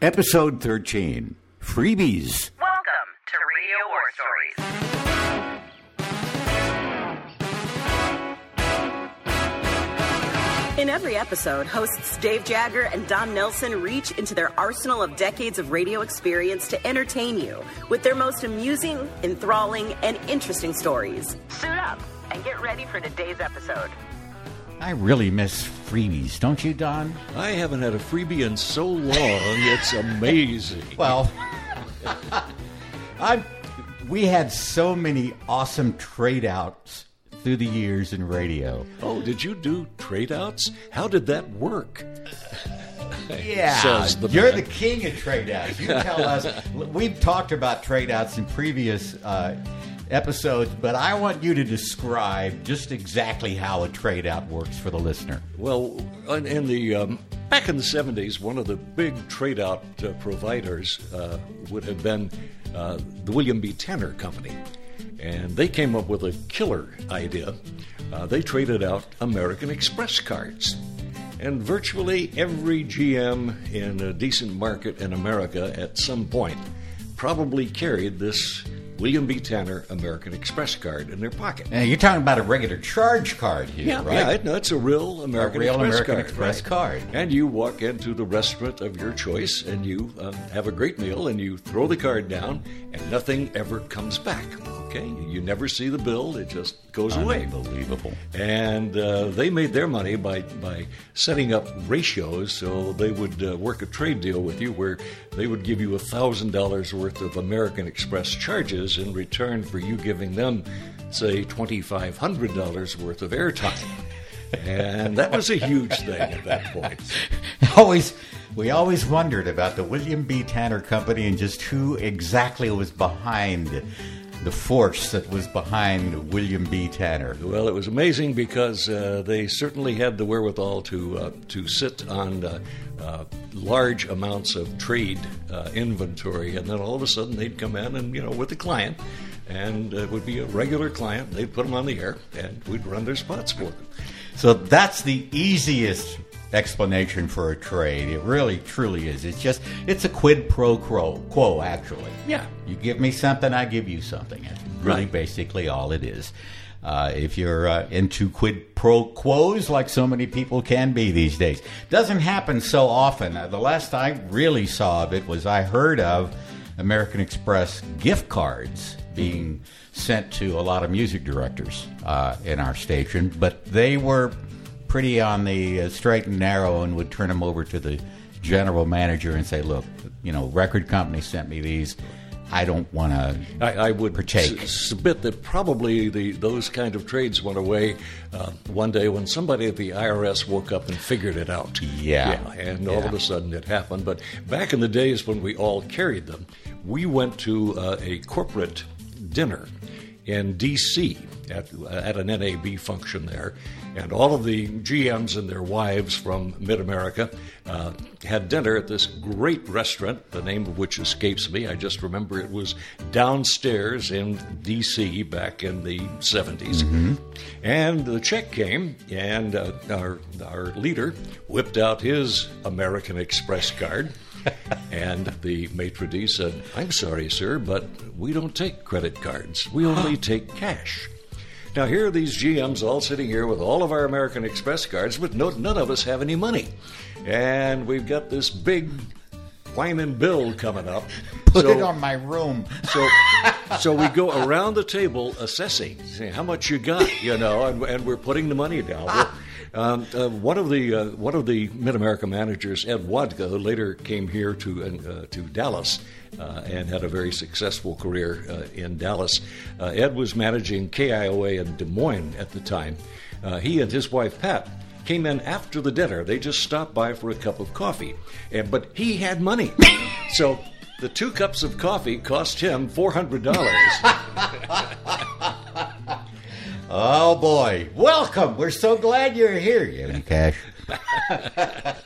Episode 13 Freebies. Welcome to Radio War Stories. In every episode, hosts Dave Jagger and Don Nelson reach into their arsenal of decades of radio experience to entertain you with their most amusing, enthralling, and interesting stories. Suit up and get ready for today's episode. I really miss freebies, don't you, Don? I haven't had a freebie in so long, it's amazing. Well, I we had so many awesome trade outs through the years in radio. Oh, did you do trade outs? How did that work? Yeah, the you're man. the king of trade outs. You tell us. We've talked about trade outs in previous uh, episodes, but I want you to describe just exactly how a trade out works for the listener. Well, in the um, back in the '70s, one of the big trade-out uh, providers uh, would have been uh, the William B. Tanner Company, and they came up with a killer idea. Uh, they traded out American Express cards, and virtually every GM in a decent market in America at some point probably carried this William B. Tanner American Express card in their pocket. Now, you're talking about a regular charge card here, Yeah, right? yeah, no, it's a real American A real Express American card. Express right. card. And you walk into the restaurant of your choice, and you um, have a great meal, and you throw the card down, and nothing ever comes back. Okay, you never see the bill; it just goes away. Unbelievable. And uh, they made their money by by setting up ratios, so they would uh, work a trade deal with you where they would give you a thousand dollars worth of American Express charges in return for you giving them, say, twenty five hundred dollars worth of airtime. And that was a huge thing at that point. always we always wondered about the William B. Tanner Company and just who exactly was behind the force that was behind William B. Tanner. Well, it was amazing because uh, they certainly had the wherewithal to uh, to sit on uh, uh, large amounts of trade uh, inventory, and then all of a sudden they'd come in and you know with the client, and uh, it would be a regular client. They'd put them on the air, and we'd run their spots for them. So that's the easiest explanation for a trade. It really truly is. It's just it's a quid pro quo, quo actually. Yeah. You give me something, I give you something. It's really Right. basically all it is. Uh, if you're uh, into quid pro quos, like so many people can be these days, doesn't happen so often. Uh, the last I really saw of it was I heard of American Express gift cards being sent to a lot of music directors uh, in our station, but they were pretty on the uh, straight and narrow and would turn them over to the general manager and say, "Look, you know, record company sent me these. I don't want to." I, I would Partake. s- submit that probably the those kind of trades went away uh, one day when somebody at the IRS woke up and figured it out. Yeah. yeah and all of a sudden it happened. But back in the days when we all carried them, we went to uh, a corporate dinner in D.C. At, at an NAB function there, and all of the GMs and their wives from Mid America uh, had dinner at this great restaurant, the name of which escapes me. I just remember it was downstairs in D.C. back in the 70s. And the check came, and uh, our, our leader whipped out his American Express card. and the maitre d' said, I'm sorry, sir, but we don't take credit cards. We only take cash. Now, here are these GMs all sitting here with all of our American Express cards, but no, none of us have any money. And we've got this big whining bill coming up. Put So- it on my room. so, so we go around the table assessing, saying how much you got, you know, and, and we're putting the money down. Well, Um, uh, one of the uh, one of the Mid America managers, Ed Wadka, who later came here to uh, to Dallas uh, and had a very successful career uh, in Dallas. Ed was managing KIOA in Des Moines at the time. He and his wife Pat came in after the dinner. They just stopped by for a cup of coffee, and but he had money, so. The two cups of coffee cost him four hundred dollars. Oh boy, welcome. We're so glad you're here. You have any cash?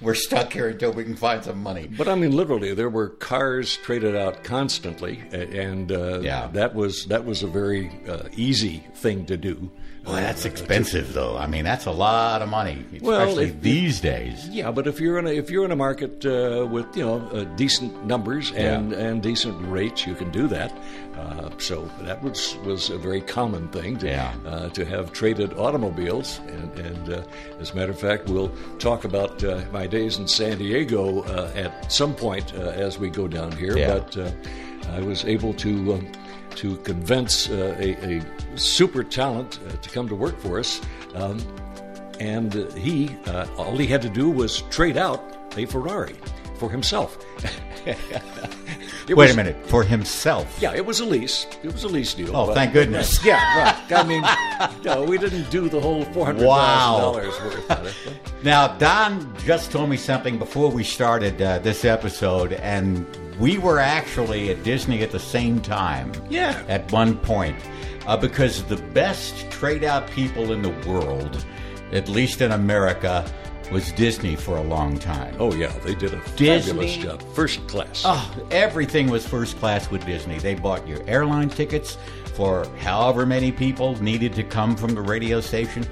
We're stuck here until we can find some money. But I mean, literally, there were cars traded out constantly, and uh, Yeah. that was that was a very uh, easy thing to do. Boy, that's expensive, though. I mean, that's a lot of money, Well, especially if- these days. Yeah, but if you're in a if you're in a market uh, with you know uh, decent numbers and and decent rates, you can do that. Uh, so that was was a very common thing to Yeah. uh, to have traded automobiles, and, and uh, as a matter of fact, we'll talk about uh, my days in San Diego uh, at some point uh, as we go down here. Yeah. But uh, I was able to. Um, to convince uh, a, a super talent uh, to come to work for us, um, and he uh, all he had to do was trade out a Ferrari for himself. Wait was- a minute, for himself. Yeah, it was a lease. It was a lease deal. Oh, thank goodness. Yeah, right. I mean, no, we didn't do the whole four hundred thousand Wow. dollars worth of it. Now, Don just told me something before we started uh, this episode, and we were actually at Disney at the same time. Yeah. At one point. Uh, because the best trade out people in the world, at least in America, was Disney for a long time. Oh yeah, they did a Disney? fabulous job, first class. Oh, everything was first class with Disney. They bought your airline tickets for however many people needed to come from the radio station.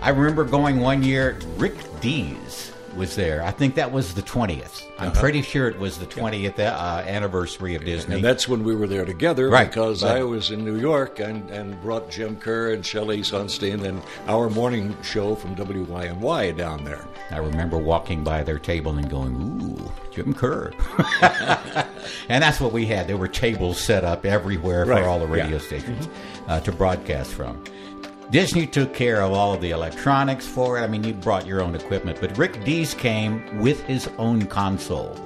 I remember going one year, Rick Dees was there. I think that was the 20th. I'm pretty sure it was the 20th uh, anniversary of Disney. And that's when we were there together Right, because right. I was in New York and, and brought Jim Kerr and Shelli Sonstein and our morning show from WYNY down there. I remember walking by their table and going, "Ooh, Jim Kerr," and that's what we had. There were tables set up everywhere Right, for all the radio yeah. Stations uh, to broadcast from. Disney took care of all of the electronics for it. I mean, you brought your own equipment, but Rick Dees came with his own console.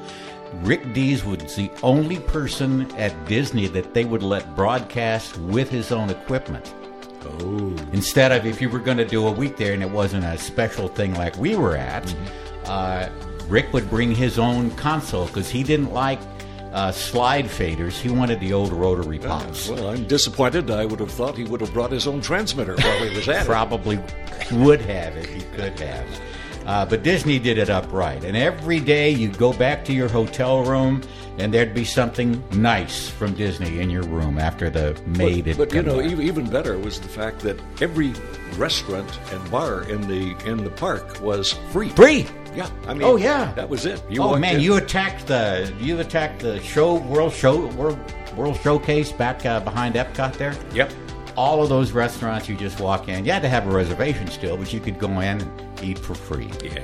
Rick Dees was the only person at Disney that they would let broadcast with his own equipment. Oh. Instead of if you were going to do a week there and it wasn't a special thing like we were at, uh, Rick would bring his own console because he didn't like uh, slide faders. He wanted the old rotary pots. Well, I'm disappointed. I would have thought he would have brought his own transmitter while he was at it. Probably would have if he could have. Uh, but Disney did it upright. And every day you'd go back to your hotel room and there'd be something nice from Disney in your room after the maid had But, but you know, even better was the fact that every restaurant and bar in the in the park was free. Free! Yeah, I mean, Oh, yeah. that was it. oh walked man, in- you attacked the you attacked the show World Show World World Showcase back uh, behind Epcot there. Yep. All of those restaurants, you just walk in. You had to have a reservation still, but you could go in and eat for free. Yeah.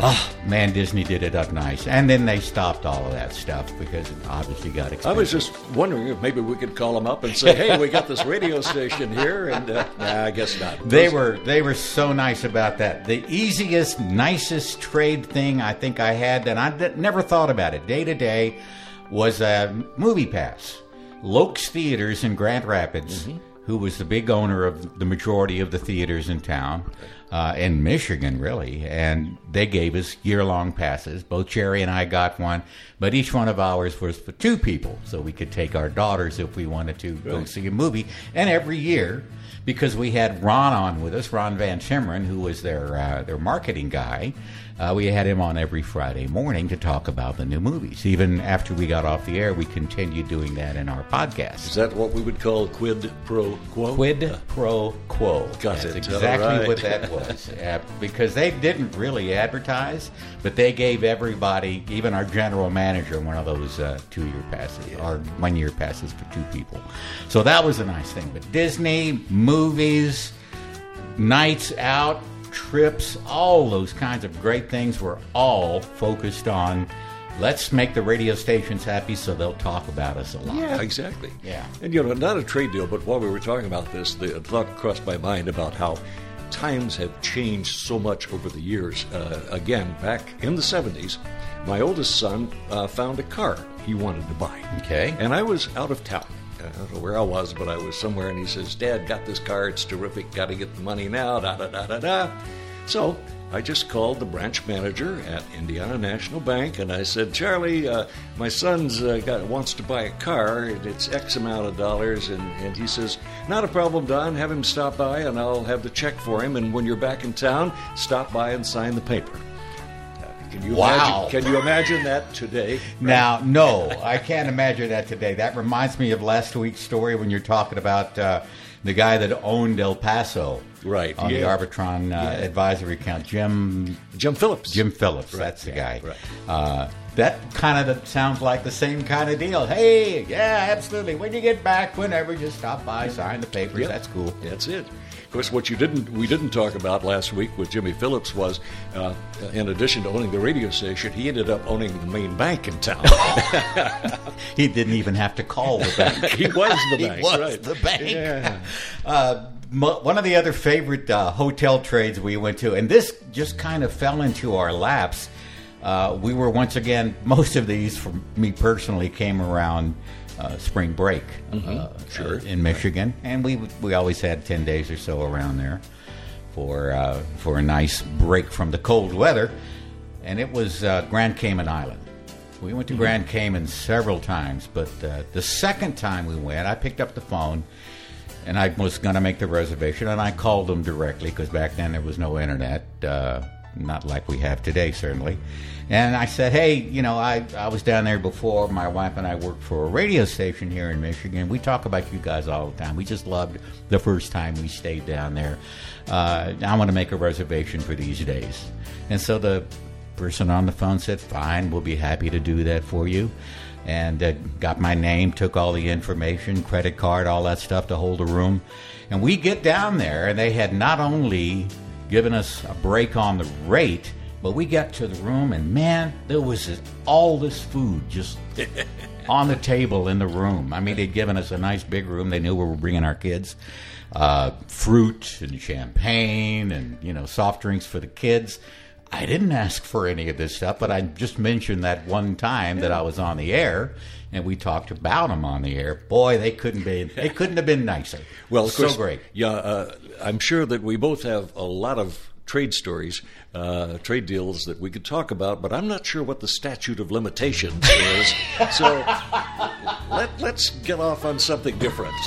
Oh man, Disney did it up nice, and then they stopped all of that stuff because it obviously got expensive. I was just wondering if maybe we could call them up and say, "Hey, we got this radio station here," and uh, nah, I guess not. They Those- were they were so nice about that. The easiest, nicest trade thing I think I had, and I d- never thought about it day to day, was a movie pass. Loeks Theaters in Grand Rapids, who was the big owner of the majority of the theaters in town, uh, in Michigan, really, and they gave us year-long passes. Both Jerry and I got one, but each one of ours was for two people, so we could take our daughters if we wanted to go see a movie. And every year, because we had Ron on with us, Ron Van Timmeren, who was their uh, their marketing guy. Uh, we had him on every Friday morning to talk about the new movies. Even after we got off the air, we continued doing that in our podcast. Is that what we would call quid pro quo? Quid pro quo. Got That's it. exactly right. what that was. Uh, because they didn't really advertise, but they gave everybody, even our general manager, one of those uh, two year passes or one year passes for two people. So that was a nice thing. But Disney, movies, nights out, trips, all those kinds of great things were all focused on let's make the radio stations happy so they'll talk about us a lot. Yeah, exactly. Yeah. And you know, not a trade deal, but while we were talking about this, the thought crossed my mind about how times have changed so much over the years. Uh, again, back in the 70s, my oldest son uh, found a car he wanted to buy. Okay. And I was out of town. I don't know where I was, but I was somewhere, and he says, Dad, got this car. It's terrific. Got to get the money now. Da da da da da. So I just called the branch manager at Indiana National Bank, and I said, Charlie, uh, my son's uh, got, wants to buy a car. and It's X amount of dollars. And, and he says, Not a problem, Don. Have him stop by, and I'll have the check for him. And when you're back in town, stop by and sign the paper. Can you Wow. imagine? Can you imagine that today? Now, no, I can't imagine that today. That reminds me of last week's story when you're talking about uh, the guy that owned El Paso, Right, on the. Arbitron uh, advisory council, Jim Jim Phillips. Jim Phillips. Right, That's the yeah, guy. right. Uh, that kind of sounds like the same kind of deal. Hey, yeah, absolutely. When you get back, whenever, just stop by, sign the papers. Yeah. That's cool. That's it. Of course, what you didn't we didn't talk about last week with Jimmy Phillips was, uh, in addition to owning the radio station, he ended up owning the main bank in town. He didn't even have to call the bank. he was the He bank. was right. the bank. Yeah. Uh, one of the other favorite uh, hotel trades we went to, and this just kind of fell into our laps. Uh, we were once again, most of these, for me personally, came around uh, spring break uh, Mm-hmm. Sure. in Michigan, and we we always had ten days or so around there for uh, for a nice break from the cold weather, and it was uh, Grand Cayman Island. We went to Grand Cayman several times, but uh, the second time we went, I picked up the phone and I was going to make the reservation, and I called them directly because back then there was no internet, uh, not like we have today, certainly. And I said, "Hey, you know, I I was down there before. My wife and I worked for a radio station here in Michigan. We talk about you guys all the time. We just loved the first time we stayed down there. Uh, I want to make a reservation for these days." And so the person on the phone said, "Fine, we'll be happy to do that for you." And uh, got my name, took all the information, credit card, all that stuff to hold a room. And we get down there, and they had not only given us a break on the rate, but we got to the room, and man, there was this, all this food just on the table in the room. I mean, they'd given us a nice big room. They knew we were bringing our kids. Uh, fruit and champagne and, you know, soft drinks for the kids. I didn't ask for any of this stuff, but I just mentioned that one time that I was on the air and we talked about them on the air. Boy, they couldn't be they couldn't have been nicer. Well, of so course, great. Yeah, uh, I'm sure that we both have a lot of trade stories, uh, trade deals that we could talk about, but I'm not sure what the statute of limitations is. So let, let's get off on something different.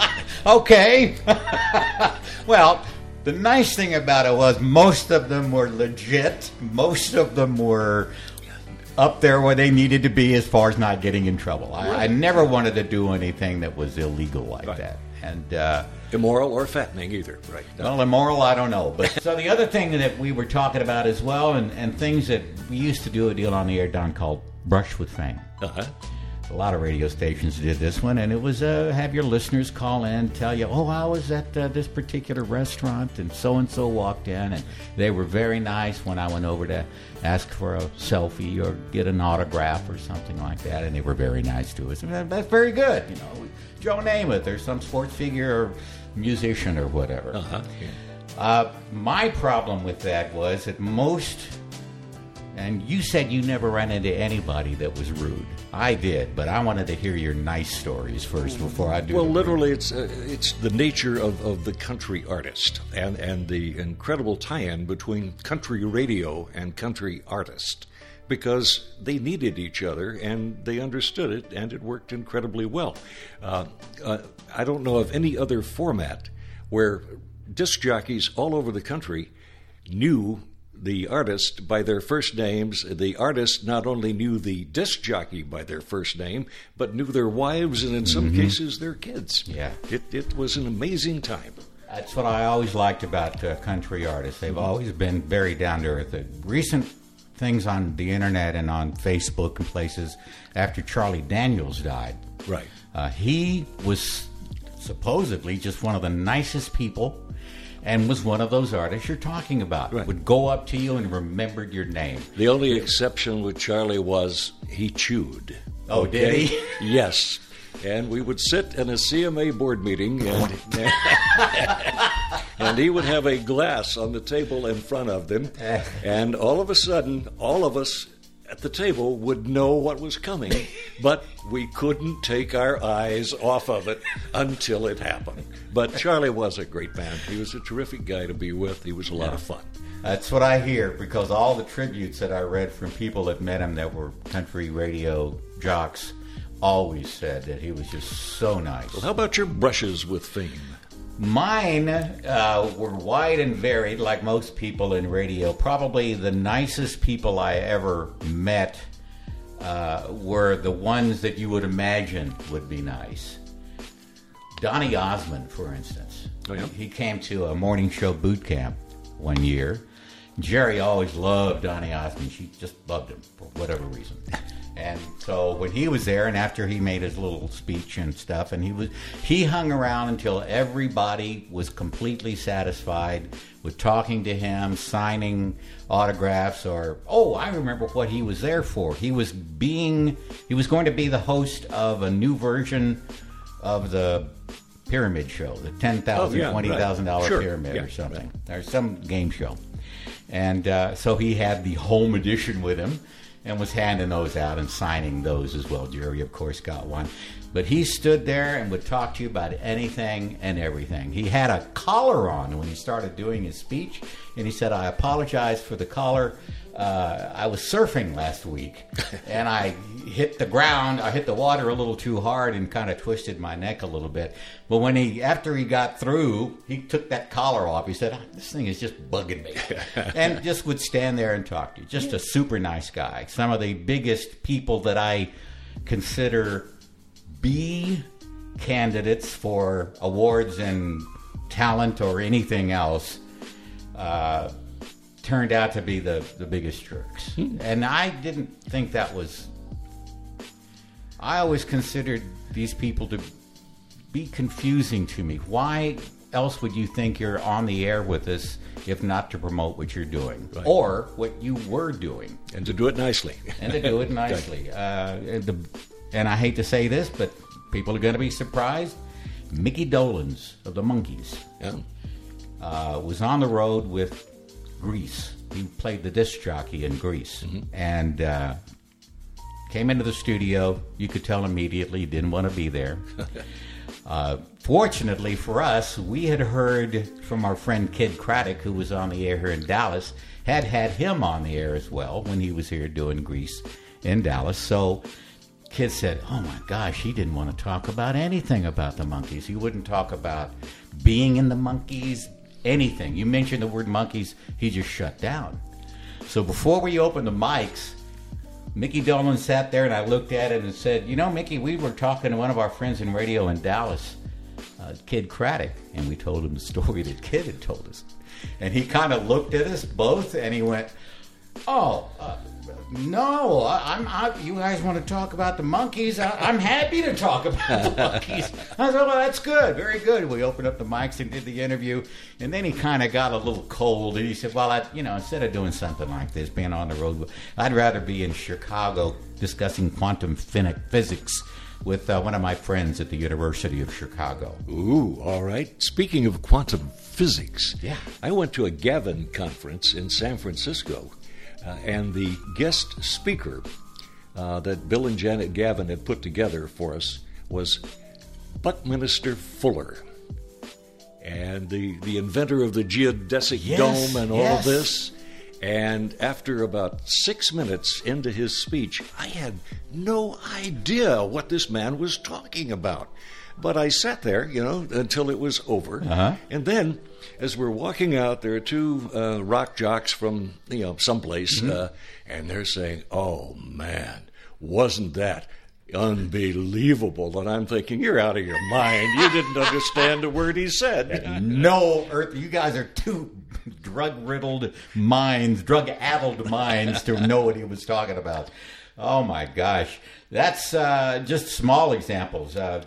Okay. well, the nice thing about it was most of them were legit. Most of them were up there where they needed to be as far as not getting in trouble. I, I never wanted to do anything that was illegal like Right. that. And uh, Immoral or fattening, either. Right. well, immoral, I don't know. But so the other thing that we were talking about as well, and, and things that we used to do a deal on the air, Don, called Brush with Fame. Uh-huh. A lot of radio stations did this one, and it was uh, have your listeners call in, tell you, oh, I was at uh, this particular restaurant, and so and so walked in, and they were very nice when I went over to ask for a selfie or get an autograph or something like that, and they were very nice to us. And that's very good, you know. Joe Namath or some sports figure or musician or whatever. Uh-huh. Uh, my problem with that was that most, and you said you never ran into anybody that was rude. I did, but I wanted to hear your nice stories first before I do. Well, literally, it's uh, it's the nature of, of the country artist and and the incredible tie-in between country radio and country artist, because they needed each other and they understood it, and it worked incredibly well. Uh, uh, I don't know of any other format where disc jockeys all over the country knew the artist by their first names. The artist not only knew the disc jockey by their first name, but knew their wives and in some cases their kids. Yeah. It, it was an amazing time. That's what I always liked about uh, country artists. They've always been very down to earth. The recent things on the internet and on Facebook and places after Charlie Daniels died. Right. Uh, he was supposedly just one of the nicest people and was one of those artists you're talking about. Right. Would go up to you and remembered your name. The only exception with Charlie was he chewed. Oh, did he? Yes. And we would sit in a CMA board meeting, and, and he would have a glass on the table in front of them. And all of a sudden, all of us at the table would know what was coming, but we couldn't take our eyes off of it until it happened. But Charlie was a great man. He was a terrific guy to be with. He was a lot of fun. That's what I hear because all the tributes that I read from people that met him that were country radio jocks always said that he was just so nice. Well, how about your brushes with fame? Mine uh, were wide and varied, like most people in radio. Probably the nicest people I ever met uh, were the ones that you would imagine would be nice. Donny Osmond, for instance. Oh, yeah? He came to a morning show boot camp one year. Jerry always loved Donny Osmond. She just loved him for whatever reason. And so when he was there, and after he made his little speech and stuff, and he was he hung around until everybody was completely satisfied with talking to him, signing autographs, or oh, I remember what he was there for. He was being he was going to be the host of a new version of the pyramid show, the ten thousand, Oh, yeah, twenty thousand dollar right. Sure, pyramid yeah, or something, or some game show. And uh, so he had the home edition with him and was handing those out and signing those as well. Jerry, of course, got one. But he stood there and would talk to you about anything and everything. He had a collar on when he started doing his speech, and he said, I apologize for the collar. Uh, I was surfing last week, and I hit the ground. I hit the water a little too hard and kind of twisted my neck a little bit. But when he, after he got through, he took that collar off. He said, "Ah, "This thing is just bugging me," and just would stand there and talk to you. Just a super nice guy. Some of the biggest people that I consider B candidates for awards and talent or anything else. Uh, turned out to be the, the biggest jerks. And I didn't think that was. I always considered these people to be confusing to me. Why else would you think you're on the air with us if not to promote what you're doing Right. or what you were doing? And to do it nicely. and to do it nicely. Uh, and, the, and I hate to say this, but people are going to be surprised. Mickey Dolenz of the Monkees yeah. uh, was on the road with Grease. He played the disc jockey in Grease, and uh, came into the studio. You could tell immediately he didn't want to be there. Uh, fortunately for us, we had heard from our friend Kidd Kraddick, who was on the air here in Dallas, had had him on the air as well when he was here doing Grease in Dallas. So Kidd said, "Oh my gosh, he didn't want to talk about anything about the Monkees. He wouldn't talk about being in the Monkees, anything. You mentioned the word Monkees, he just shut down. So before we opened the mics, Mickey Dolenz sat there and I looked at it and said, You know, Mickey, we were talking to one of our friends in radio in Dallas, uh, Kidd Kraddick, and we told him the story that Kidd had told us. And he kind of looked at us both and he went, Oh, uh, no, I, I'm. I, you guys want to talk about the Monkees? I, I'm happy to talk about the Monkees. I said, "Well, that's good, very good." We opened up the mics and did the interview, and then he kind of got a little cold, and he said, "Well, I, you know, instead of doing something like this, being on the road, I'd rather be in Chicago discussing quantum physics." With uh, one of my friends at the University of Chicago. Ooh, all right. Speaking of quantum physics, Yeah. I went to a Gavin conference in San Francisco, and the guest speaker uh, that Bill and Janet Gavin had put together for us was Buckminster Fuller. And the, the inventor of the geodesic Yes, dome and all yes. of this. And after about six minutes into his speech, I had no idea what this man was talking about. But I sat there, you know, until it was over. Uh-huh. And then, as we're walking out, there are two uh, rock jocks from, you know, someplace, uh, and they're saying, oh, man, wasn't that unbelievable? And I'm thinking, you're out of your mind. You didn't understand a word he said. no earth you guys are too drug riddled minds drug addled minds to know what he was talking about oh my gosh that's uh, just small examples uh,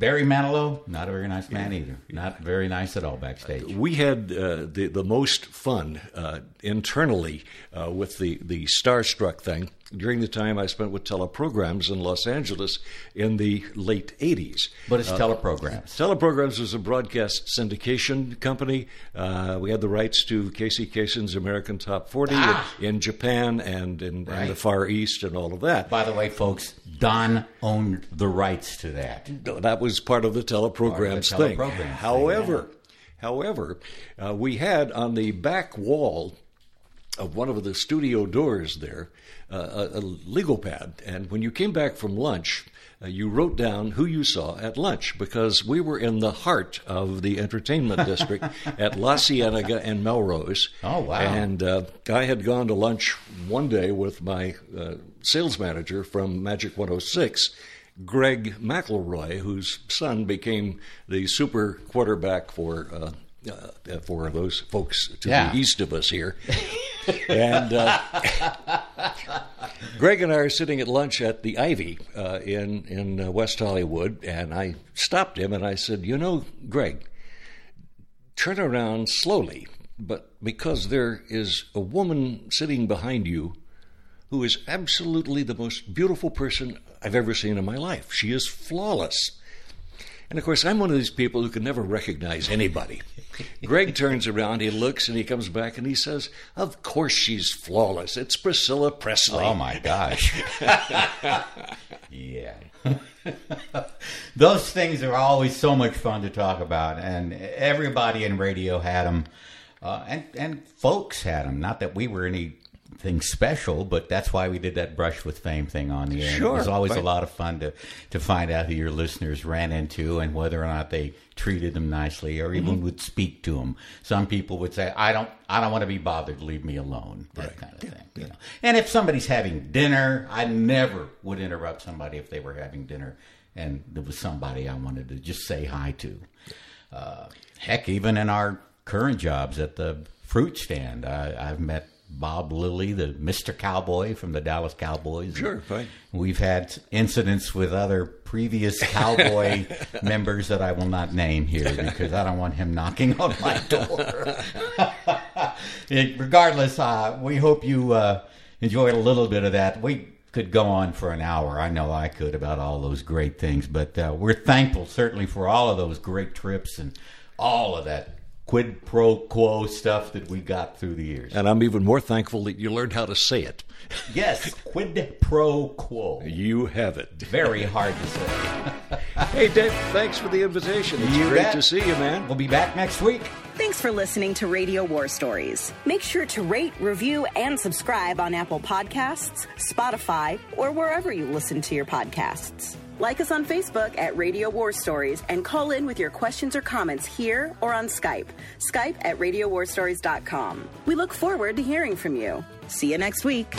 barry manilow not a very nice man either. Not very nice at all backstage. We had uh, the the most fun uh, internally uh, with the the starstruck thing during the time I spent with teleprograms in Los Angeles in the late '80s. but it's teleprograms Teleprograms was a broadcast syndication company. Uh, we had the rights to Casey Kasem's American Top 40 Ah. in, in Japan and in, Right. and the Far East and all of that. by the way folks don owned the rights to that that was part of the teleprograms of the thing. teleprograms thing, However, however, uh, we had on the back wall of one of the studio doors there uh, a, a legal pad, and when you came back from lunch. Uh, you wrote down who you saw at lunch because we were in the heart of the entertainment district at La Cienega and Melrose. Oh, wow. And uh, I had gone to lunch one day with my uh, sales manager from Magic 106, Greg McElroy, whose son became the super quarterback for uh, uh, for those folks to Yeah. the east of us here. and uh, Greg and I are sitting at lunch at the Ivy uh, in in uh, West Hollywood, and I stopped him and I said, "You know, Greg, turn around slowly, but because there is a woman sitting behind you who is absolutely the most beautiful person I've ever seen in my life. She is flawless." And of course, I'm one of these people who can never recognize anybody. Greg turns around, he looks, and he comes back and he says, Of course she's flawless. It's Priscilla Presley. Oh my gosh. yeah. Those things are always so much fun to talk about, and everybody in radio had them, uh, and and folks had them. Not that we were anything special, but that's why we did that brush with fame thing on the air. Sure, it was always a lot of fun to to find out who your listeners ran into and whether or not they treated them nicely or even would speak to them. Some people would say, "I don't, I don't want to be bothered. Leave me alone." That kind of thing. You know. And if somebody's having dinner, I never would interrupt somebody if they were having dinner and there was somebody I wanted to just say hi to. Uh, heck, even in our current jobs at the fruit stand, I, I've met Bob Lilly, the Mr. Cowboy from the Dallas Cowboys. Sure, fine. We've had incidents with other previous cowboy members that I will not name here because I don't want him knocking on my door. It- regardless, uh, we hope you uh, enjoyed a little bit of that. We could go on for an hour. I know I could about all those great things, but uh, we're thankful certainly for all of those great trips and all of that quid pro quo stuff that we got through the years. And I'm even more thankful that you learned how to say it. Yes, quid pro quo. You have it. Very hard to say. Hey, Dave, thanks for the invitation. It's You great bet. to see you, man. We'll be back next week. Thanks for listening to Radio War Stories. Make sure to rate, review, and subscribe on Apple Podcasts, Spotify, or wherever you listen to your podcasts. Like us on Facebook at Radio War Stories and call in with your questions or comments here or on Skype. Skype at radiowarstories.com. We look forward to hearing from you. See you next week.